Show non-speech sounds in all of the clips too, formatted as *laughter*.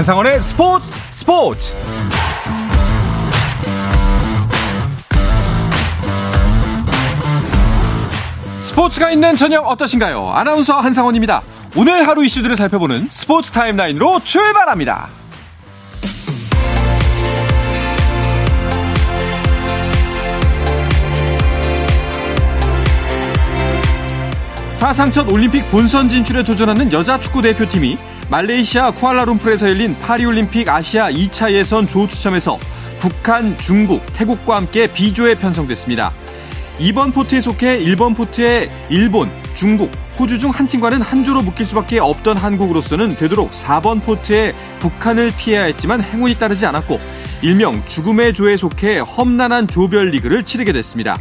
한상원의 스포츠 스포츠 스포츠가 있는 저녁 어떠신가요? 아나운서 한상원입니다. 오늘 하루 이슈들을 살펴보는 스포츠 타임라인으로 출발합니다. 사상 첫 올림픽 본선 진출에 도전하는 여자 축구 대표팀이 말레이시아 쿠알라룸푸르에서 열린 파리올림픽 아시아 2차 예선 조 추첨에서 북한, 중국, 태국과 함께 B조에 편성됐습니다. 2번 포트에 속해 1번 포트에 일본, 중국, 호주 중 한 팀과는 한 조로 묶일 수밖에 없던 한국으로서는 되도록 4번 포트에 북한을 피해야 했지만 행운이 따르지 않았고 일명 죽음의 조에 속해 험난한 조별 리그를 치르게 됐습니다.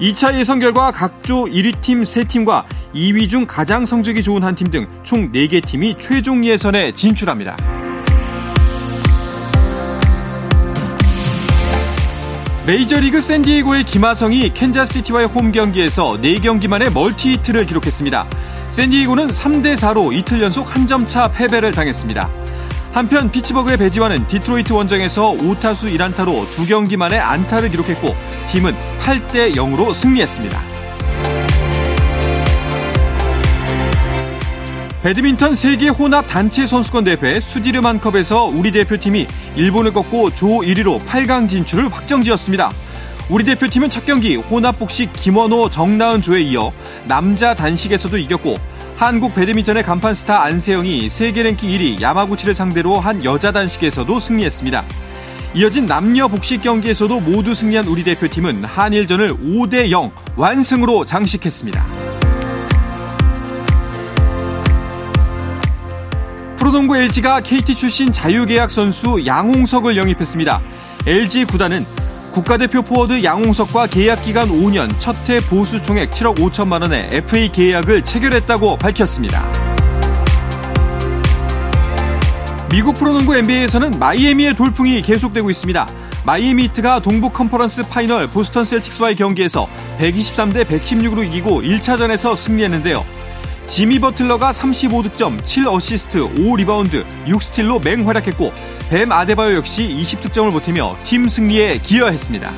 2차 예선 결과 각조 1위 팀 3팀과 2위 중 가장 성적이 좋은 한 팀 등 총 4개 팀이 최종 예선에 진출합니다. 메이저리그 샌디에고의 김하성이 캔자스시티와의 홈 경기에서 4경기 만에 멀티히트를 기록했습니다. 샌디에고는 3대4로 이틀 연속 한 점 차 패배를 당했습니다. 한편 피츠버그의 배지환은 디트로이트 원정에서 5타수 1안타로 2경기 만에 안타를 기록했고 팀은 8대 0으로 승리했습니다. 배드민턴 세계 혼합 단체 선수권 대회 수디르만컵에서 우리 대표팀이 일본을 꺾고 조 1위로 8강 진출을 확정지었습니다. 우리 대표팀은 첫 경기 혼합 복식 김원호 정나은 조에 이어 남자 단식에서도 이겼고 한국 배드민턴의 간판 스타 안세영이 세계 랭킹 1위 야마구치를 상대로 한 여자 단식에서도 승리했습니다. 이어진 남녀 복식 경기에서도 모두 승리한 우리 대표팀은 한일전을 5대 0 완승으로 장식했습니다. 프로농구 LG가 KT 출신 자유계약 선수 양홍석을 영입했습니다. LG 구단은 국가대표 포워드 양홍석과 계약 기간 5년 첫 해 보수 총액 7억 5천만 원의 FA 계약을 체결했다고 밝혔습니다. 미국 프로농구 NBA에서는 마이애미의 돌풍이 계속되고 있습니다. 마이애미 히트가 동부 컨퍼런스 final 보스턴 셀틱스와의 경기에서 123대 116으로 이기고 1차전에서 승리했는데요. 지미 버틀러가 35득점, 7어시스트, 5리바운드, 6스틸로 맹활약했고 뱀 아데바요 역시 20득점을 보태며 팀 승리에 기여했습니다.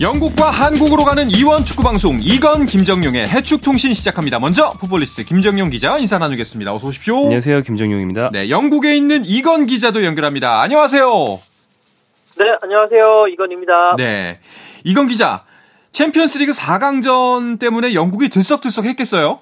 영국과 한국으로 가는 이원 축구 방송 이건 김정용의 해축 통신 시작합니다. 먼저 풋볼리스트 김정용 기자 인사 나누겠습니다. 어서 오십시오. 안녕하세요. 김정용입니다. 네, 영국에 있는 이건 기자도 연결합니다. 안녕하세요. 네, 안녕하세요. 이건입니다. 네. 이건 기자, 챔피언스리그 4강전 때문에 영국이 들썩들썩 했겠어요?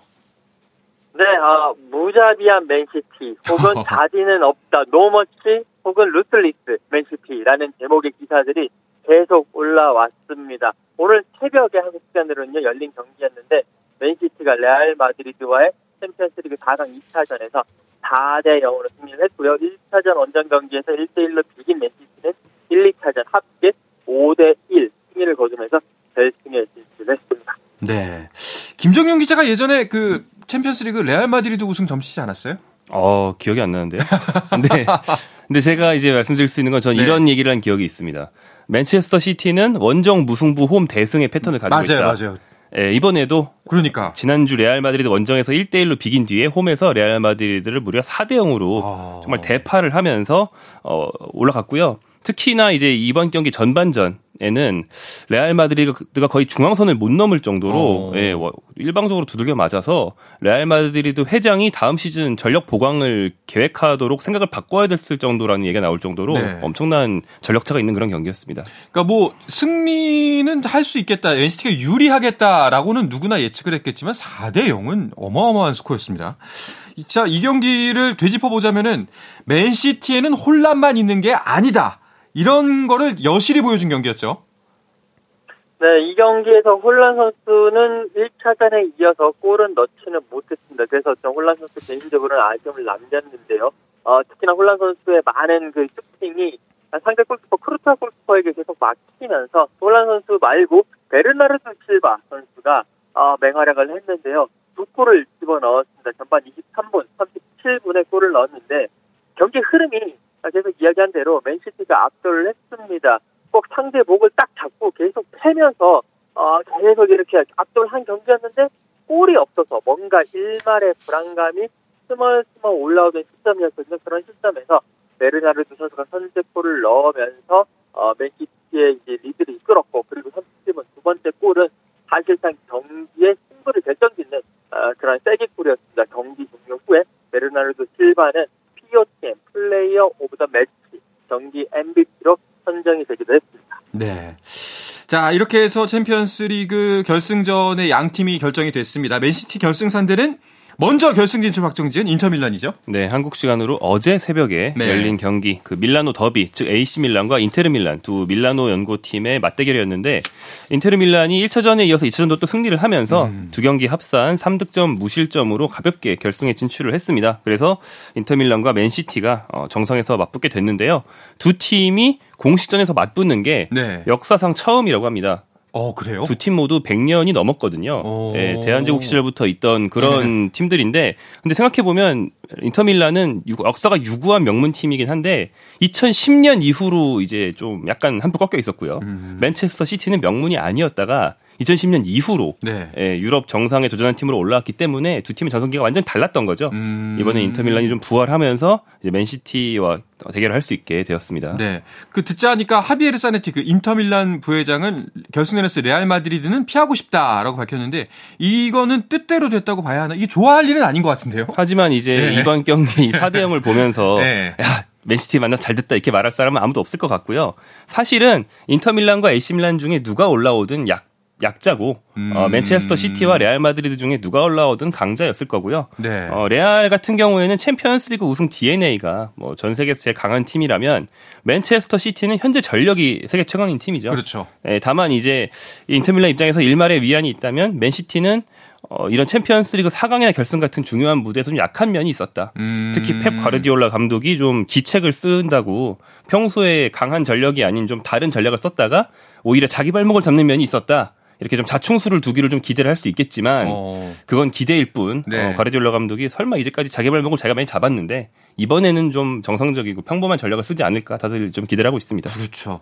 네, 아, 무자비한 맨시티, 혹은 *laughs* 자비는 없다, no mercy, 혹은 ruthless 맨시티라는 제목의 기사들이 계속 올라왔습니다. 오늘 새벽에 한국 시간으로는요, 열린 경기였는데, 맨시티가 레알 마드리드와의 챔피언스리그 4강 2차전에서 4대 0으로 승리를 했고요. 1차전 원정 경기에서 1대 1로 비긴 맨시티는 1, 2차전 합계 5대 1 승리를 거두면서 결승에 진출했습니다. 네. 김정용 기자가 예전에 그 챔피언스리그 레알 마드리드 우승 점치지 않았어요? 어, 기억이 안 나는데요. 근데 *laughs* 근데 제가 이제 말씀드릴 수 있는 건 저는 네. 이런 얘기를 한 기억이 있습니다. 맨체스터 시티는 원정 무승부 홈 대승의 패턴을 가지고 맞아요, 있다. 맞아요. 예, 이번에도 그러니까 지난주 레알 마드리드 원정에서 1대 1로 비긴 뒤에 홈에서 레알 마드리드를 무려 4대 0으로 아... 정말 대파를 하면서 어 올라갔고요. 특히나 이제 이번 경기 전반전 에는 레알 마드리드가 거의 중앙선을 못 넘을 정도로 예, 일방적으로 두들겨 맞아서 레알 마드리드 회장이 다음 시즌 전력 보강을 계획하도록 생각을 바꿔야 됐을 정도라는 얘기가 나올 정도로 네. 엄청난 전력차가 있는 그런 경기였습니다. 그러니까 뭐 승리는 할 수 있겠다, 맨시티가 유리하겠다라고는 누구나 예측을 했겠지만 4대 0은 어마어마한 스코어였습니다. 자, 이 경기를 되짚어 보자면은 맨시티에는 홀란만 있는 게 아니다. 이런 거를 여실히 보여준 경기였죠. 네, 이 경기에서 홀란 선수는 1차전에 이어서 골은 넣지는 못했습니다. 그래서 저 홀란 선수 개인적으로는 아쉬움을 남겼는데요. 어, 특히나 홀란 선수의 많은 그 슈팅이 상대 골키퍼 쿠르투아 골키퍼에게 계속 막히면서 홀란 선수 말고 베르나르드 실바 선수가 어, 맹활약을 했는데요. 두 골을 집어넣었습니다. 전반 23분, 37분에 골을 넣었는데 경기 흐름이 계속 이야기한 대로 맨시티가 압도를 했습니다. 꼭 상대 목을 딱 잡고 계속 패면서 어, 계속 이렇게 압도를 한 경기였는데 골이 없어서 뭔가 일말의 불안감이 스멀스멀 올라오던 시점이었거든요. 그런 시점에서 베르나르드 선수가 선제골을 넣으면서 어, 맨시티의 이제 리드를 이끌었고 그리고 30분 두 번째 골은 사실상 경기의 승부를 결정짓는 어, 그런 쐐기골이었습니다. 경기 종료 후에 베르나르드 실바는 POTM player of the match 경기 MVP로 선정이 되기도 했습니다. 네. 자, 이렇게 해서 챔피언스 리그 결승전의 양 팀이 결정이 됐습니다. 맨시티 결승 상대는 먼저 결승 진출 확정지은 인터 밀란이죠. 네, 한국 시간으로 어제 새벽에 네. 열린 경기 그 밀라노 더비 즉 AC 밀란과 인테르 밀란 두 밀라노 연고팀의 맞대결이었는데 인테르 밀란이 1차전에 이어서 2차전도 또 승리를 하면서 음. 두 경기 합산 3득점 무실점으로 가볍게 결승에 진출을 했습니다. 그래서 인터 밀란과 맨시티가 어, 정상에서 맞붙게 됐는데요. 두 팀이 공식전에서 맞붙는 게 네. 역사상 처음이라고 합니다. 어, 그래요? 두 팀 모두 100년이 넘었거든요. 네, 대한제국 시절부터 있던 그런 네. 팀들인데, 근데 생각해 보면 인터밀라는 역사가 유구한 명문팀이긴 한데, 2010년 이후로 이제 좀 약간 한푼 꺾여 있었고요. 음. 맨체스터 시티는 명문이 아니었다가 2010년 이후로 네. 예, 유럽 정상에 도전한 팀으로 올라왔기 때문에 두 팀의 전성기가 완전 달랐던 거죠. 음... 이번에 인터밀란이 좀 부활하면서 이제 맨시티와 대결을 할 수 있게 되었습니다. 네. 그 듣자 하니까 하비에르 사네티 그 인터밀란 부회장은 결승전에서 레알 마드리드는 피하고 싶다라고 밝혔는데 이거는 뜻대로 됐다고 봐야 하나? 이게 좋아할 일은 아닌 것 같은데요. 하지만 이제 네. 이번 경기 4대 0을 보면서 *laughs* 네. 야 맨시티 만나서 잘 됐다 이렇게 말할 사람은 아무도 없을 것 같고요. 사실은 인터밀란과 AC밀란 중에 누가 올라오든 약 약자고 음. 어, 맨체스터 시티와 레알 마드리드 중에 누가 올라오든 강자였을 거고요. 네. 어, 레알 같은 경우에는 챔피언스리그 우승 DNA가 뭐 전 세계에서 제일 강한 팀이라면 맨체스터 시티는 현재 전력이 세계 최강인 팀이죠. 그렇죠. 네, 다만 이제 인터밀란 입장에서 일말의 위안이 있다면 맨시티는 어, 이런 챔피언스리그 4강이나 결승 같은 중요한 무대에서 좀 약한 면이 있었다. 음. 특히 펩 과르디올라 감독이 좀 기책을 쓴다고 평소에 강한 전력이 아닌 좀 다른 전략을 썼다가 오히려 자기 발목을 잡는 면이 있었다. 이렇게 좀 자충수를 두기를 좀 기대를 할 수 있겠지만 어. 그건 기대일 뿐 네. 어, 가르디올라 감독이 설마 이제까지 자기 발목을 자기가 많이 잡았는데 이번에는 좀 정상적이고 평범한 전략을 쓰지 않을까 다들 좀 기대를 하고 있습니다. 그렇죠.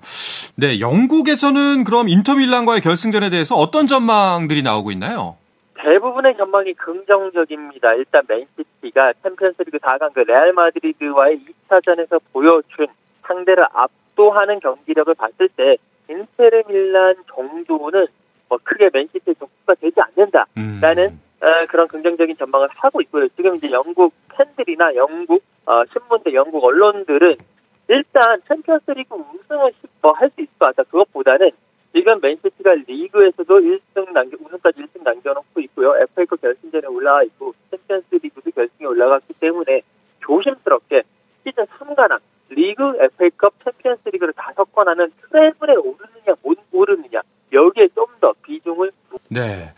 네, 영국에서는 그럼 인터밀란과의 결승전에 대해서 어떤 전망들이 나오고 있나요? 대부분의 전망이 긍정적입니다. 일단 맨시티가 챔피언스리그 4강 그 레알 마드리드와의 2차전에서 보여준 상대를 압도하는 경기력을 봤을 때 인테르 밀란 정도는 뭐 크게 맨시티의 족구가 되지 않는다라는 음. 어, 그런 긍정적인 전망을 하고 있고요. 지금 이제 영국 팬들이나 영국 어, 신문들, 영국 언론들은 일단 챔피언스리그 우승을 뭐할 수 있을 것 같다. 그것보다는 지금 맨시티가 리그에서도 1승 남겨 우승까지 1승 남겨놓고 있고요. FA컵 결승전에 올라와 있고 챔피언스리그도 결승에 올라갔기 때문에 조심스럽게 시즌 3관왕 리그, FA컵, 챔피언스리그를 다 석권하는 트래블에 오르느냐 못 오르느냐 여기에 좀 더 비중을 네.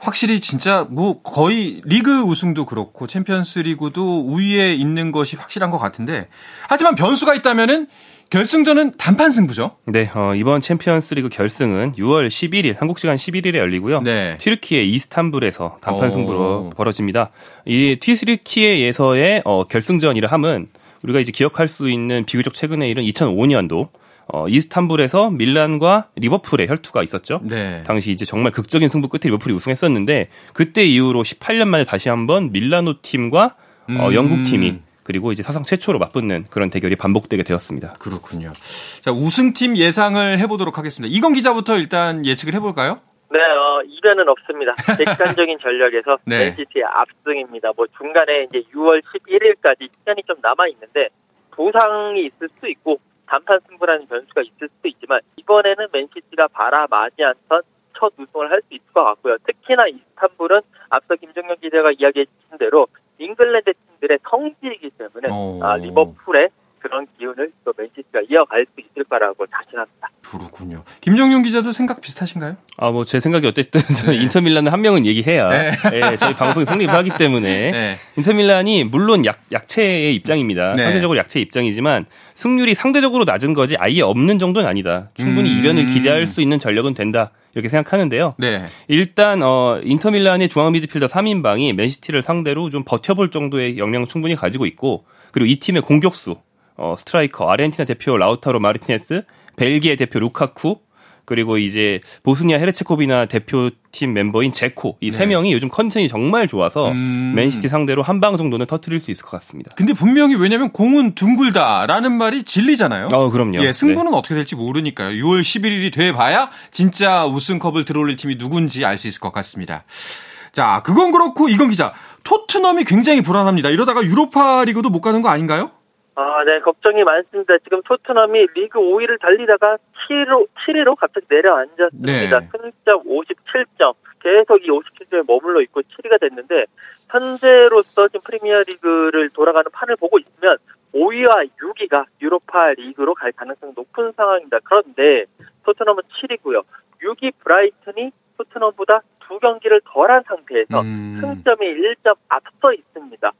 확실히 진짜 뭐 거의 리그 우승도 그렇고 챔피언스 리그도 우위에 있는 것이 확실한 것 같은데 하지만 변수가 있다면은 결승전은 단판 승부죠. 네, 어, 이번 챔피언스 리그 결승은 6월 11일, 한국 시간 11일에 열리고요. 네. 튀르키예 이스탄불에서 단판 승부로 벌어집니다. 이 튀르키예에서의 어, 결승전이라 함은 우리가 이제 기억할 수 있는 비교적 최근의 일은 2005년도 어, 이스탄불에서 밀란과 리버풀의 혈투가 있었죠. 네. 당시 이제 정말 극적인 승부 끝에 리버풀이 우승했었는데 그때 이후로 18년 만에 다시 한번 밀라노 팀과 어, 음. 어, 영국 팀이 그리고 이제 사상 최초로 맞붙는 그런 대결이 반복되게 되었습니다. 그렇군요. 자, 우승팀 예상을 해보도록 하겠습니다. 이건 기자부터 일단 예측을 해볼까요? 네, 어, 이변은 없습니다. *laughs* 객관적인 전력에서 네. 맨시티의 압승입니다. 뭐 중간에 이제 6월 11일까지 시간이 좀 남아 있는데 부상이 있을 수 있고 단판 승부라는 변수가 있을 수도 있지만 이번에는 맨시티가 바라마지 않던 첫 우승을 할 수 있을 것 같고요. 특히나 이스탄불은 앞서 김정현 기자가 이야기해 주신 대로 잉글랜드 팀들의 성질이기 때문에 어. 아, 리버풀의 그런 기운을 또 맨시티가 이어갈 수 있을 거라고 자신합니다. 그렇군요. 김정용 기자도 생각 비슷하신가요? 아, 뭐, 제 생각이 어쨌든, 저는 네. 인터밀란은 한 명은 얘기해야, 네. 예, 저희 방송이 성립하기 때문에, *laughs* 네. 인터밀란이 물론 약, 약체의 입장입니다. 네. 상대적으로 약체 입장이지만, 승률이 상대적으로 낮은 거지 아예 없는 정도는 아니다. 충분히 음. 이변을 기대할 수 있는 전력은 된다. 이렇게 생각하는데요. 네. 일단, 어, 인터밀란의 중앙 미드필더 3인방이 맨시티를 상대로 좀 버텨볼 정도의 역량을 충분히 가지고 있고, 그리고 이 팀의 공격수, 어, 스트라이커, 아르헨티나 대표 라우타로 마르티네스, 벨기에 대표 루카쿠, 그리고 이제 보스니아 헤르체고비나 대표팀 멤버인 제코 이 세 네. 명이 요즘 컨디션이 정말 좋아서 음. 맨시티 상대로 한 방 정도는 터트릴 수 있을 것 같습니다. 근데 분명히 왜냐면 공은 둥글다라는 말이 진리잖아요. 어, 그럼요. 예, 승부는 어떻게 될지 모르니까요. 6월 11일이 돼 봐야 진짜 우승컵을 들어올릴 팀이 누군지 알 수 있을 것 같습니다. 자, 그건 그렇고 이건 기자. 토트넘이 굉장히 불안합니다. 이러다가 유로파 리그도 못 가는 거 아닌가요? 아, 네, 걱정이 많습니다. 지금 토트넘이 리그 5위를 달리다가 7위로, 7위로 갑자기 내려앉았습니다. 네. 승점 57점. 계속 이 57점에 머물러 있고 7위가 됐는데, 현재로서 지금 프리미어 리그를 돌아가는 판을 보고 있으면 5위와 6위가 유로파 리그로 갈 가능성이 높은 상황입니다. 그런데 토트넘은 7위고요. 6위 브라이튼이 토트넘보다 두 경기를 덜한 상태에서 음. 승점이 1점 앞서 있습니다.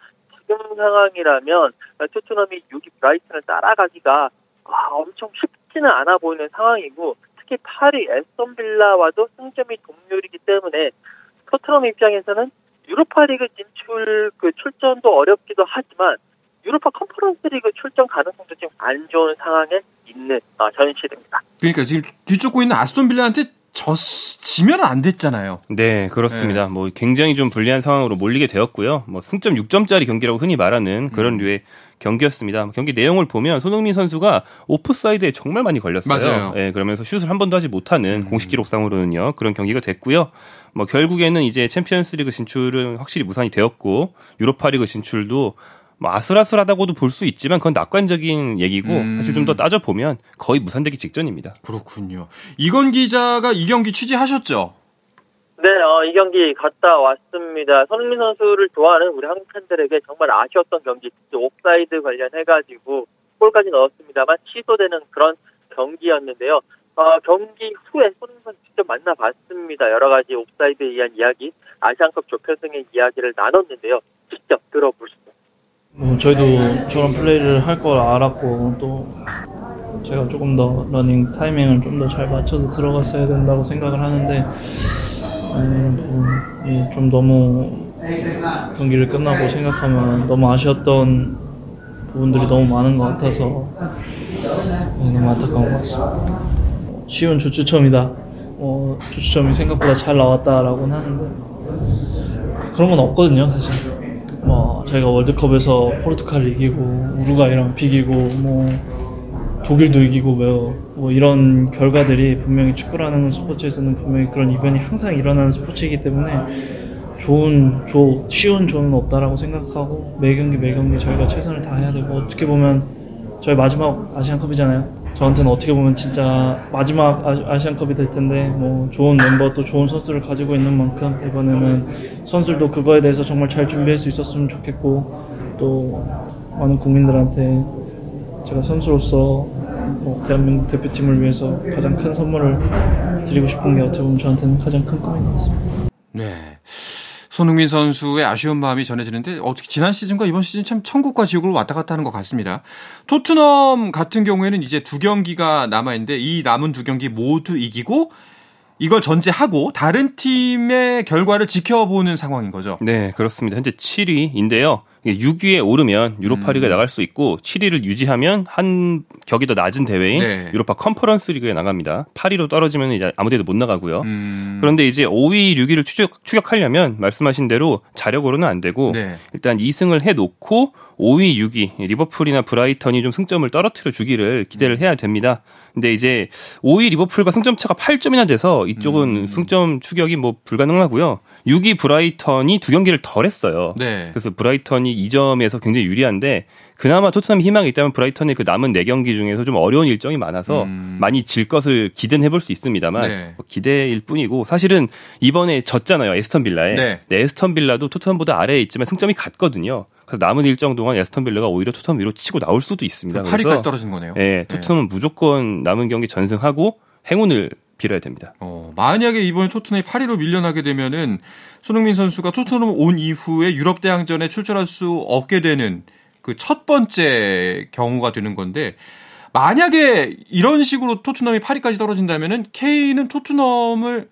지금 상황이라면 토트넘이 6위 브라이튼을 따라가기가 아, 엄청 쉽지는 않아 보이는 상황이고 특히 8위 에스턴 빌라와도 승점이 동률이기 때문에 토트넘 입장에서는 유로파리그 진출 그 출전도 어렵기도 하지만 유로파 컨퍼런스리그 출전 가능성도 지금 안 좋은 상황에 있는 아, 현실입니다. 그러니까 지금 뒤쫓고 있는 아스톤 빌라한테 졌, 지면 안 됐잖아요. 네, 그렇습니다. 뭐 굉장히 좀 불리한 상황으로 몰리게 되었고요. 뭐 승점 6점짜리 경기라고 흔히 말하는 그런 음. 류의 경기였습니다. 경기 내용을 보면 손흥민 선수가 오프사이드에 정말 많이 걸렸어요. 맞아요. 예, 그러면서 슛을 한 번도 하지 못하는 공식 기록상으로는요. 그런 경기가 됐고요. 뭐 결국에는 이제 챔피언스리그 진출은 확실히 무산이 되었고 유로파리그 진출도 뭐 아슬아슬하다고도 볼 수 있지만 그건 낙관적인 얘기고 음. 사실 좀 더 따져 보면 거의 무산되기 직전입니다. 그렇군요. 이건 기자가 이 경기 취재하셨죠? 네, 어, 이 경기 갔다 왔습니다. 손흥민 선수를 좋아하는 우리 한국 팬들에게 정말 아쉬웠던 경기, 특히 옵사이드 관련해가지고 골까지 넣었습니다만 취소되는 그런 경기였는데요. 어, 경기 후에 손흥민 선수 직접 만나봤습니다. 여러 가지 옵사이드에 의한 이야기, 아시안컵 조편성의 이야기를 나눴는데요. 직접 들어보시죠. 뭐 저희도 저런 플레이를 할 걸 알았고 또 제가 조금 더 러닝 타이밍을 좀 더 잘 맞춰서 들어갔어야 된다고 생각을 하는데 음, 뭐, 예, 좀 너무 경기를 끝나고 생각하면 너무 아쉬웠던 부분들이 너무 많은 것 같아서 예, 너무 안타까운 것 같습니다. 쉬운 조추첨이다. 어, 조추첨이 생각보다 잘 나왔다라고는 하는데 그런 건 없거든요, 사실. 뭐 저희가 월드컵에서 포르투갈을 이기고 우루과이랑 비기고 뭐 독일도 이기고 뭐, 뭐 이런 결과들이 분명히 축구라는 스포츠에서는 분명히 그런 이변이 항상 일어나는 스포츠이기 때문에 좋은 조 쉬운 조는 없다라고 생각하고 매 경기 매 경기 저희가 최선을 다해야 되고 어떻게 보면 저희 마지막 아시안컵이잖아요. 저한테는 어떻게 보면 진짜 마지막 아- 아시안컵이 될 텐데 뭐 좋은 멤버 또 좋은 선수를 가지고 있는 만큼 이번에는 선수들도 그거에 대해서 정말 잘 준비할 수 있었으면 좋겠고 또 많은 국민들한테 제가 선수로서 뭐 대한민국 대표팀을 위해서 가장 큰 선물을 드리고 싶은 게 어떻게 보면 저한테는 가장 큰 꿈인 것 같습니다. 네. 손흥민 선수의 아쉬운 마음이 전해지는데 어떻게 지난 시즌과 이번 시즌 참 천국과 지옥을 왔다 갔다 하는 것 같습니다. 토트넘 같은 경우에는 이제 두 경기가 남아 있는데 이 남은 두 경기 모두 이기고 이걸 전제하고 다른 팀의 결과를 지켜보는 상황인 거죠. 네, 그렇습니다. 현재 7위인데요. 6위에 오르면 유로파 리그에 음. 나갈 수 있고 7위를 유지하면 한 격이 더 낮은 대회인 네. 유로파 컨퍼런스 리그에 나갑니다. 8위로 떨어지면 이제 아무데도 못 나가고요. 음. 그런데 이제 5위, 6위를 추적, 추격하려면 말씀하신 대로 자력으로는 안 되고 네. 일단 2승을 해 놓고 5위, 6위 리버풀이나 브라이턴이 좀 승점을 떨어뜨려 주기를 기대를 해야 됩니다. 근데 이제 5위 리버풀과 승점 차가 8점이나 돼서 이쪽은 음. 승점 추격이 뭐 불가능하고요. 6위 브라이턴이 두 경기를 덜 했어요. 네. 그래서 브라이턴이 이 점에서 굉장히 유리한데 그나마 토트넘 희망이 있다면 브라이턴의 그 남은 4경기 중에서 좀 어려운 일정이 많아서 음. 많이 질 것을 기대는 해볼 수 있습니다만 네. 뭐 기대일 뿐이고 사실은 이번에 졌잖아요 애스턴 빌라에 네. 네, 애스턴 빌라도 토트넘보다 아래에 있지만 승점이 같거든요. 그래서 남은 일정 동안 애스턴 빌라가 오히려 토트넘 위로 치고 나올 수도 있습니다. 8위까지 떨어진 거네요. 네, 토트넘은 무조건 남은 경기 전승하고 행운을 빌어야 됩니다. 어, 만약에 이번에 토트넘이 8위로 밀려나게 되면은 손흥민 선수가 토트넘 온 이후에 유럽 대항전에 출전할 수 없게 되는 그 첫 번째 경우가 되는 건데 만약에 이런 식으로 토트넘이 8위까지 떨어진다면은 케인은 토트넘을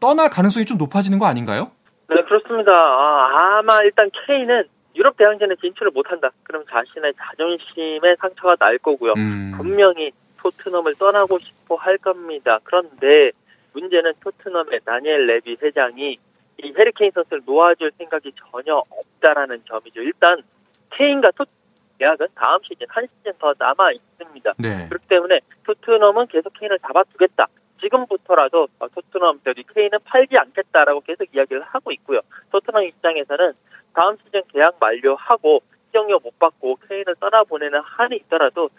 떠날 가능성이 좀 높아지는 거 아닌가요? 네, 그렇습니다. 아, 아마 일단 케인은 유럽 대항전에 진출을 못한다. 그럼 자신의 자존심에 상처가 날 거고요. 음. 분명히 토트넘을 떠나고 싶어 할 겁니다. 그런데 문제는 토트넘의 다니엘 레비 회장이 이 해리케인 선수를 놓아줄 생각이 전혀 없다라는 점이죠. 일단 케인과 토 계약은 다음 시즌 한 시즌 더 남아 있습니다. 네. 그렇기 때문에 토트넘은 계속 케인을 잡아두겠다. 지금부터라도 토트넘 저기 케인은 팔지 않겠다라고 계속 이야기를 하고 있고요. 토트넘 입장에서는 다음 시즌 계약 만료하고 시정료 못 받고 케인을 떠나보내는 한이 있더라도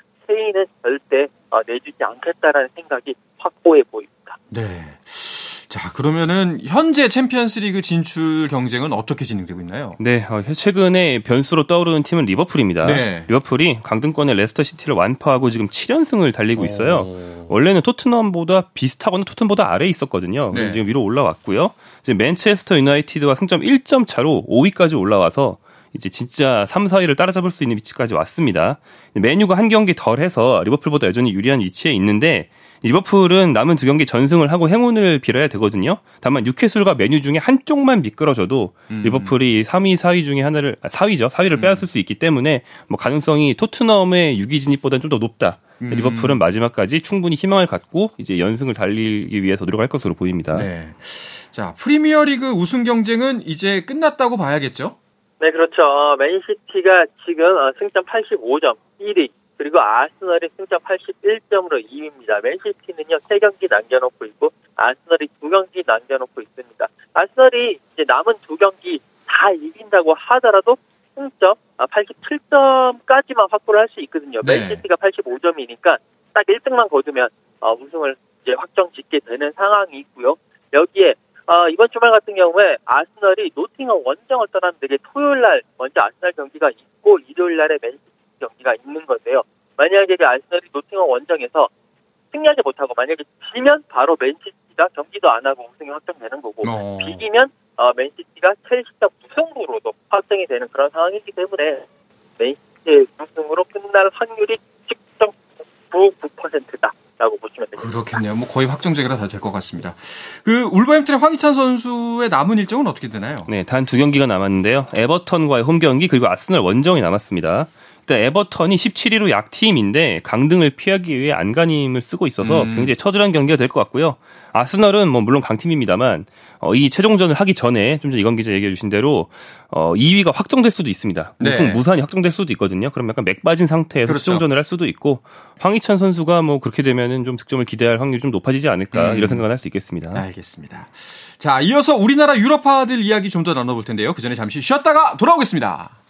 어, 내주지 않겠다라는 생각이 확고해 보입니다. 네. 자, 그러면은 현재 챔피언스 리그 진출 경쟁은 어떻게 진행되고 있나요? 네, 어, 최근에 변수로 떠오르는 팀은 리버풀입니다. 네. 리버풀이 강등권의 레스터 시티를 완파하고 지금 7연승을 달리고 있어요. 오. 원래는 토트넘보다 비슷하거나 토트넘보다 아래에 있었거든요. 네. 지금 위로 올라왔고요. 지금 맨체스터 유나이티드와 승점 1점 차로 5위까지 올라와서 이제 진짜 3, 4위를 따라잡을 수 있는 위치까지 왔습니다. 메뉴가 한 경기 덜 해서 리버풀보다 여전히 유리한 위치에 있는데 리버풀은 남은 두 경기 전승을 하고 행운을 빌어야 되거든요. 다만 뉴캐슬과 메뉴 중에 한쪽만 미끄러져도 음. 리버풀이 3위, 4위 중에 하나를 4위죠. 아, 4위를 음. 빼앗을 수 있기 때문에 뭐 가능성이 토트넘의 6위 진입보다는 좀 더 높다. 음. 리버풀은 마지막까지 충분히 희망을 갖고 이제 연승을 달리기 위해서 노력할 것으로 보입니다. 네. 자, 프리미어리그 우승 경쟁은 이제 끝났다고 봐야겠죠? 네, 그렇죠. 맨시티가 지금 어, 승점 85점 1위, 그리고 아스널이 승점 81점으로 2위입니다. 맨시티는요, 3경기 남겨놓고 있고, 아스널이 2경기 남겨놓고 있습니다. 아스널이 이제 남은 2경기 다 이긴다고 하더라도 승점 87점까지만 아, 확보를 할 수 있거든요. 네. 맨시티가 85점이니까 딱 1등만 거두면 어, 우승을 이제 확정 짓게 되는 상황이 있고요. 여기에 어, 이번 주말 같은 경우에 아스널이 노팅엄 원정을 떠났는데 토요일 날 먼저 아스널 경기가 있고 일요일 날에 맨시티 경기가 있는 건데요. 만약에 아스널이 노팅엄 원정에서 승리하지 못하고 만약에 지면 바로 맨시티가 경기도 안 하고 우승이 확정되는 거고 어. 비기면 어, 맨시티가 첼시와 무승부로도 확정이 되는 그런 상황이기 때문에 맨시티의 우승으로 끝날 확률이 10.99%다. 라고 보시면 됩니다. 그렇겠네요. 뭐 거의 확정적이라 다 될 것 같습니다. 그 울버햄튼의 황희찬 선수의 남은 일정은 어떻게 되나요? 네, 단 두 경기가 남았는데요. 에버턴과의 홈 경기 그리고 아스널 원정이 남았습니다. 일단 에버턴이 17위로 약팀인데 강등을 피하기 위해 안간힘을 쓰고 있어서 음. 굉장히 처절한 경기가 될 것 같고요. 아스널은 뭐 물론 강팀입니다만 어, 이 최종전을 하기 전에 좀 전 이건 기자 얘기해 주신 대로 어, 2위가 확정될 수도 있습니다. 무슨 네. 무산이 확정될 수도 있거든요. 그럼 약간 맥 빠진 상태에서 그렇죠. 최종전을 할 수도 있고 황희찬 선수가 뭐 그렇게 되면은 좀 득점을 기대할 확률이 좀 높아지지 않을까 음. 이런 생각을 할 수 있겠습니다. 알겠습니다. 자, 이어서 우리나라 유럽파들 이야기 좀 더 나눠볼 텐데요. 그 전에 잠시 쉬었다가 돌아오겠습니다.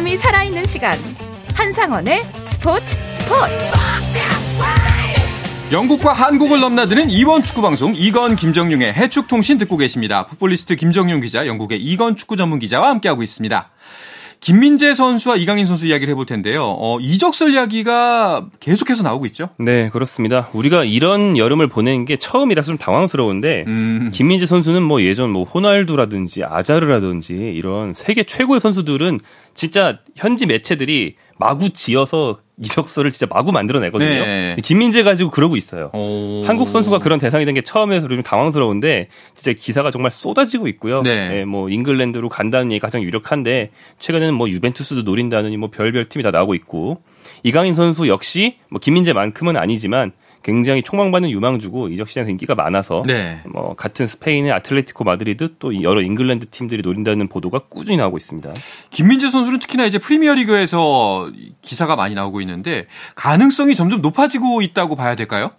사람이 살아있는 시간 한상원의 스포츠 스포츠 영국과 한국을 넘나드는 이번 축구 방송 이건 김정용의 해축 통신 듣고 계십니다. 풋볼리스트 김정용 기자, 영국의 이건 축구 전문 기자와 함께하고 있습니다. 김민재 선수와 이강인 선수 이야기를 해볼 텐데요. 어, 이적설 이야기가 계속해서 나오고 있죠? 네, 그렇습니다. 우리가 이런 여름을 보낸 게 처음이라서 좀 당황스러운데 음. 김민재 선수는 뭐 예전 뭐 호날두라든지 아자르라든지 이런 세계 최고의 선수들은 진짜 현지 매체들이 마구 지어서 이적서를 진짜 마구 만들어내거든요. 네. 김민재 가지고 그러고 있어요. 오. 한국 선수가 그런 대상이 된 게 처음에 좀 당황스러운데 진짜 기사가 정말 쏟아지고 있고요. 네. 예, 뭐 잉글랜드로 간다는 얘기 가장 유력한데 최근에는 뭐 유벤투스도 노린다느니 뭐 별별 팀이 다 나오고 있고 이강인 선수 역시 뭐 김민재만큼은 아니지만 굉장히 촉망받는 유망주고 이적 시장에서 인기가 많아서 네. 뭐 같은 스페인의 아틀레티코 마드리드 또 여러 잉글랜드 팀들이 노린다는 보도가 꾸준히 나오고 있습니다. 김민재 선수는 특히나 이제 프리미어리그에서 기사가 많이 나오고 있는데 가능성이 점점 높아지고 있다고 봐야 될까요?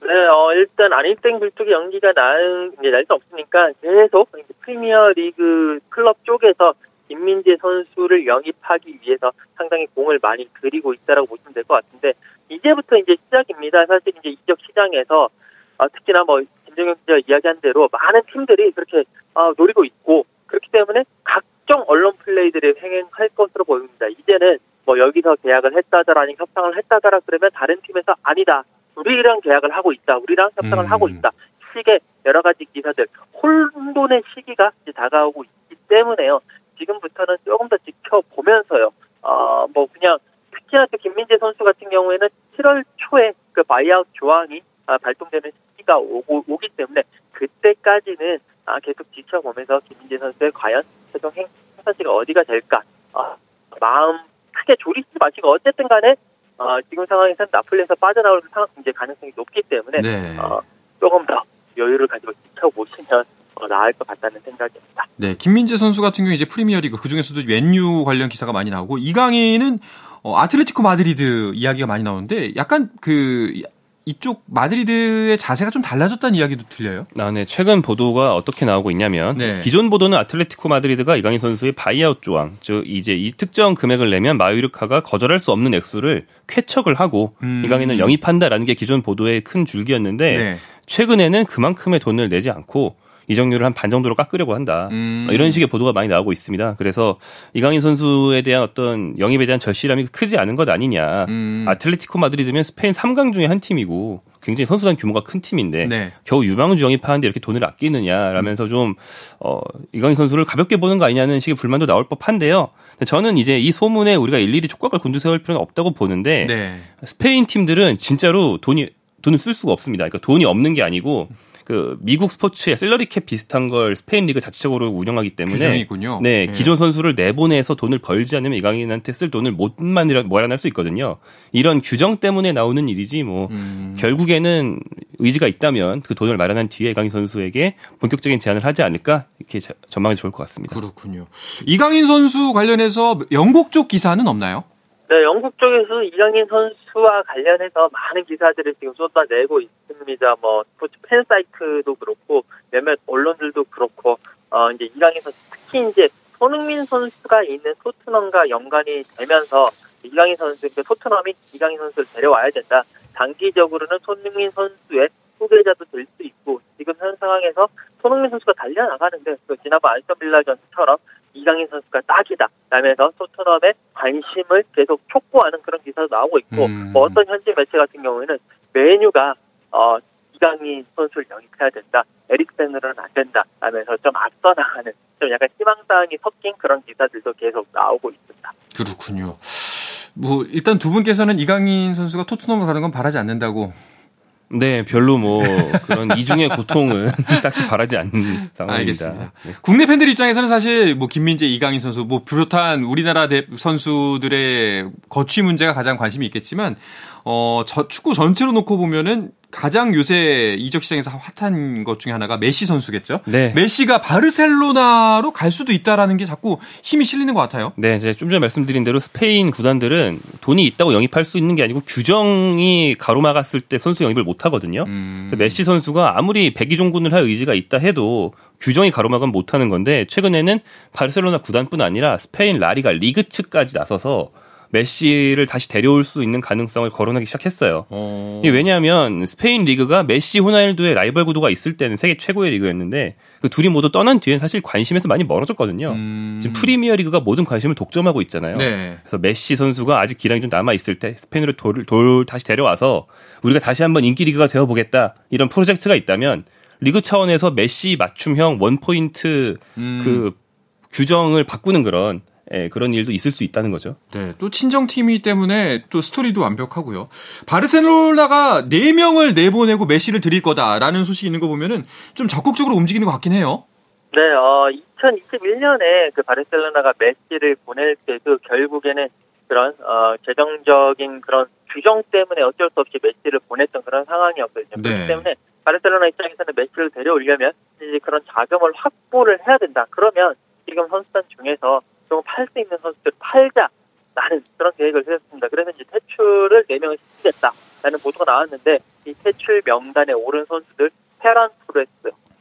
네, 어, 일단 안일땡 불뚝이 연기가 날, 이제 날 수 없으니까 계속 이제 프리미어 리그 클럽 쪽에서 김민재 선수를 영입하기 위해서 상당히 공을 많이 들이고 있다라고 보시면 될 것 같은데 이제부터 이제 시작입니다. 사실 이제 이적 시장에서 어, 특히나 뭐 김정현 기자 이야기한 대로 많은 팀들이 그렇게 어, 노리고 있고 그렇기 때문에 각종 언론 플레이들이 횡행할 것으로 보입니다. 이제는 뭐 여기서 계약을 했다더라 아니면 협상을 했다더라 그러면 다른 팀에서 아니다. 우리랑 계약을 하고 있다. 우리랑 협상을 음. 하고 있다. 식의 여러 가지 기사들 혼돈의 시기가 이제 다가오고 있기 때문에요. 지금부터는 조금 더 지켜보면서요. 어, 뭐 그냥 특히나 또 김민재 선수 같은 경우에는 7월 초에 그 바이아웃 조항이 아, 발동되는 시기가 오고 오기 때문에 그때까지는 아, 계속 지켜보면서 김민재 선수의 과연 최종 행, 행선지가 어디가 될까 아, 마음 크게 졸이지 마시고 어쨌든 간에 어, 지금 상황에서는 나폴리에서 빠져나올 상, 이제 가능성이 높기 때문에 네. 어, 조금 더 여유를 가지고 지켜보시면 어, 나을 것 같다는 생각입니다. 네, 김민재 선수 같은 경우 이제 프리미어리그 그 중에서도 맨유 관련 기사가 많이 나오고 이강인은 어, 아틀레티코 마드리드 이야기가 많이 나오는데 약간 그 이쪽 마드리드의 자세가 좀 달라졌다는 이야기도 들려요. 아, 네. 최근 보도가 어떻게 나오고 있냐면 네. 기존 보도는 아틀레티코 마드리드가 이강인 선수의 바이아웃 조항, 즉 이제 이 특정 금액을 내면 마요르카가 거절할 수 없는 액수를 쾌척을 하고 음. 이강인을 영입한다라는 게 기존 보도의 큰 줄기였는데 네. 최근에는 그만큼의 돈을 내지 않고 이적료를 한반 정도로 깎으려고 한다. 음. 어, 이런 식의 보도가 많이 나오고 있습니다. 그래서 이강인 선수에 대한 어떤 영입에 대한 절실함이 크지 않은 것 아니냐. 음. 아틀레티코 마드리드면 스페인 3강 중에 한 팀이고 굉장히 선수단 규모가 큰 팀인데 네. 겨우 유망주 영입하는데 이렇게 돈을 아끼느냐라면서 좀 어, 이강인 선수를 가볍게 보는 거 아니냐는 식의 불만도 나올 법한데요. 저는 이제 이 소문에 우리가 일일이 촉각을 곤두세울 필요는 없다고 보는데 네. 스페인 팀들은 진짜로 돈이 돈을 쓸 수가 없습니다. 그러니까 돈이 없는 게 아니고 그 미국 스포츠의 셀러리 캡 비슷한 걸 스페인 리그 자체적으로 운영하기 때문에 규정이군요. 네, 예. 기존 선수를 내보내서 돈을 벌지 않으면 이강인한테 쓸 돈을 못 마련할 마련할 수 있거든요. 이런 규정 때문에 나오는 일이지 뭐 음. 결국에는 의지가 있다면 그 돈을 마련한 뒤에 이강인 선수에게 본격적인 제안을 하지 않을까 이렇게 자- 전망이 좋을 것 같습니다. 그렇군요. 이강인 선수 관련해서 영국 쪽 기사는 없나요? 네, 영국 쪽에서 이강인 선수와 관련해서 많은 기사들을 지금 쏟아내고 있습니다. 뭐 스포츠 팬 사이트도 그렇고 몇몇 언론들도 그렇고 어 이제 이강인 선수 특히 이제 손흥민 선수가 있는 토트넘과 연관이 되면서 이강인 선수 그 토트넘이 이강인 선수를 데려와야 된다. 단기적으로는 손흥민 선수의 후계자도 될 수 있고 지금 현 상황에서 손흥민 선수가 달려 나가는데 그 지난번 알스턴 빌라전처럼 이강인 선수가 딱이다. 라면서 토트넘의 관심을 계속 촉구하는 그런 기사도 나오고 있고 음. 뭐 어떤 현지 매체 같은 경우에는 메뉴가 어 이강인 선수를 영입해야 된다. 에릭센으로는 안 된다. 라면서 좀 앞서 나가는 좀 약간 희망사항이 섞인 그런 기사들도 계속 나오고 있습니다. 그렇군요. 뭐 일단 두 분께서는 이강인 선수가 토트넘을 가는 건 바라지 않는다고. 네, 별로 뭐 그런 *laughs* 이중의 고통은 *laughs* 딱히 바라지 않는 상황입니다. 알겠습니다. 네. 국내 팬들 입장에서는 사실 뭐 김민재, 이강인 선수 뭐 비롯한 우리나라 대- 선수들의 거취 문제가 가장 관심이 있겠지만 어, 저 축구 전체로 놓고 보면은 가장 요새 이적 시장에서 핫한 것 중에 하나가 메시 선수겠죠. 네. 메시가 바르셀로나로 갈 수도 있다라는 게 자꾸 힘이 실리는 것 같아요. 네, 이제 좀 전에 말씀드린 대로 스페인 구단들은 돈이 있다고 영입할 수 있는 게 아니고 규정이 가로막았을 때 선수 영입을 못 하거든요. 음. 그래서 메시 선수가 아무리 백의종군을 할 의지가 있다 해도 규정이 가로막으면 못 하는 건데 최근에는 바르셀로나 구단뿐 아니라 스페인 라리가 리그 측까지 나서서 메시를 다시 데려올 수 있는 가능성을 거론하기 시작했어요. 어. 왜냐하면 스페인 리그가 메시, 호날두의 라이벌 구도가 있을 때는 세계 최고의 리그였는데 그 둘이 모두 떠난 뒤엔 사실 관심에서 많이 멀어졌거든요. 음. 지금 프리미어 리그가 모든 관심을 독점하고 있잖아요. 네. 그래서 메시 선수가 아직 기량이 좀 남아 있을 때 스페인으로 돌, 돌 다시 데려와서 우리가 다시 한번 인기 리그가 되어 보겠다 이런 프로젝트가 있다면 리그 차원에서 메시 맞춤형 원 포인트 음. 그 규정을 바꾸는 그런 예, 그런 일도 있을 수 있다는 거죠. 네, 또 친정팀이기 때문에 또 스토리도 완벽하고요. 바르셀로나가 4명을 내보내고 메시를 들일 거다라는 소식이 있는 거 보면은 좀 적극적으로 움직이는 것 같긴 해요. 네, 어, 2021년에 그 바르셀로나가 메시를 보낼 때도 결국에는 그런 어, 재정적인 그런 규정 때문에 어쩔 수 없이 메시를 보냈던 그런 상황이었거든요. 네. 그렇기 때문에 바르셀로나 입장에서는 메시를 데려오려면 이제 그런 자금을 확보를 해야 된다. 그러면 지금 선수단 중에서 좀 팔 수 있는 선수들 팔자 라는 그런 계획을 세웠습니다. 그래서 이제 퇴출을 4명을 시키겠다라는 보도가 나왔는데 이 퇴출 명단에 오른 선수들 페란 토레스,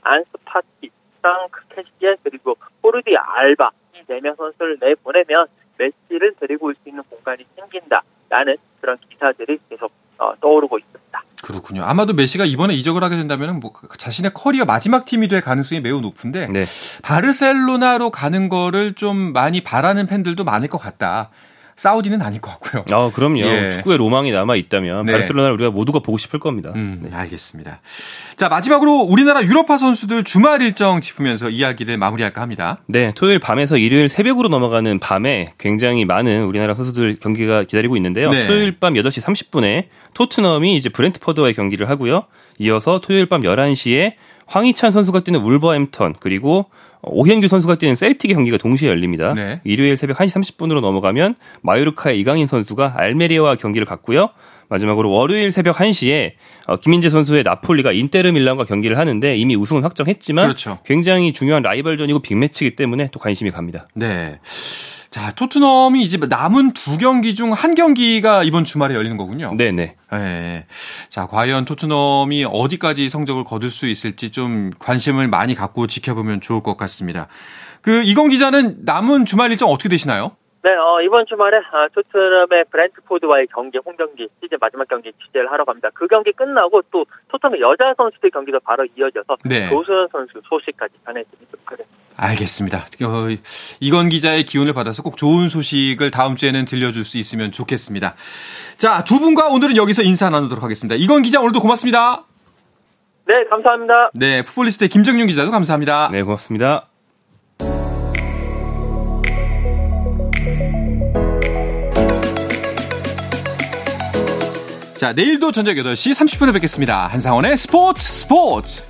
안스 파티, 프랑크 케시에 그리고 조르디 알바 이 네 명 선수를 내보내면 메시를 데리고 올 수 있는 공간이 생긴다라는 그런 기사들이 계속 어, 떠오르고. 그렇군요. 아마도 메시가 이번에 이적을 하게 된다면 뭐 자신의 커리어 마지막 팀이 될 가능성이 매우 높은데 네. 바르셀로나로 가는 거를 좀 많이 바라는 팬들도 많을 것 같다. 사우디는 아닐 것 같고요. 아, 그럼요. 예. 축구의 로망이 남아 있다면 네. 바르셀로나를 우리가 모두가 보고 싶을 겁니다. 음, 알겠습니다. 자, 마지막으로 우리나라 유럽파 선수들 주말 일정 짚으면서 이야기를 마무리할까 합니다. 네, 토요일 밤에서 일요일 새벽으로 넘어가는 밤에 굉장히 많은 우리나라 선수들 경기가 기다리고 있는데요. 네. 토요일 밤 8시 30분에 토트넘이 이제 브렌트퍼드와의 경기를 하고요. 이어서 토요일 밤 11시에 황희찬 선수가 뛰는 울버햄턴 그리고 오현규 선수가 뛰는 셀틱의 경기가 동시에 열립니다. 네. 일요일 새벽 1시 30분으로 넘어가면 마요르카의 이강인 선수가 알메리아와 경기를 갖고요. 마지막으로 월요일 새벽 1시에 어, 김민재 선수의 나폴리가 인테르 밀란과 경기를 하는데 이미 우승은 확정했지만 그렇죠. 굉장히 중요한 라이벌전이고 빅매치이기 때문에 또 관심이 갑니다. 네. 자, 토트넘이 이제 남은 두 경기 중 한 경기가 이번 주말에 열리는 거군요. 네네. 네. 자, 과연 토트넘이 어디까지 성적을 거둘 수 있을지 좀 관심을 많이 갖고 지켜보면 좋을 것 같습니다. 그 이건 기자는 남은 주말 일정 어떻게 되시나요? 네, 어, 이번 주말에 아, 토트넘의 브랜트포드와의 경기, 홈 경기, 시즌 마지막 경기 취재를 하러 갑니다. 그 경기 끝나고 또 토트넘의 여자 선수들 경기도 바로 이어져서 네. 조수현 선수 소식까지 전해드리도록 하겠습니다. 알겠습니다. 어, 이건 기자의 기운을 받아서 꼭 좋은 소식을 다음 주에는 들려줄 수 있으면 좋겠습니다. 자, 두 분과 오늘은 여기서 인사 나누도록 하겠습니다. 이건 기자 오늘도 고맙습니다. 네, 감사합니다. 네, 풋볼리스트의 김정윤 기자도 감사합니다. 네, 고맙습니다. 자, 내일도 저녁 8시 30분에 뵙겠습니다. 한상원의 스포츠 스포츠!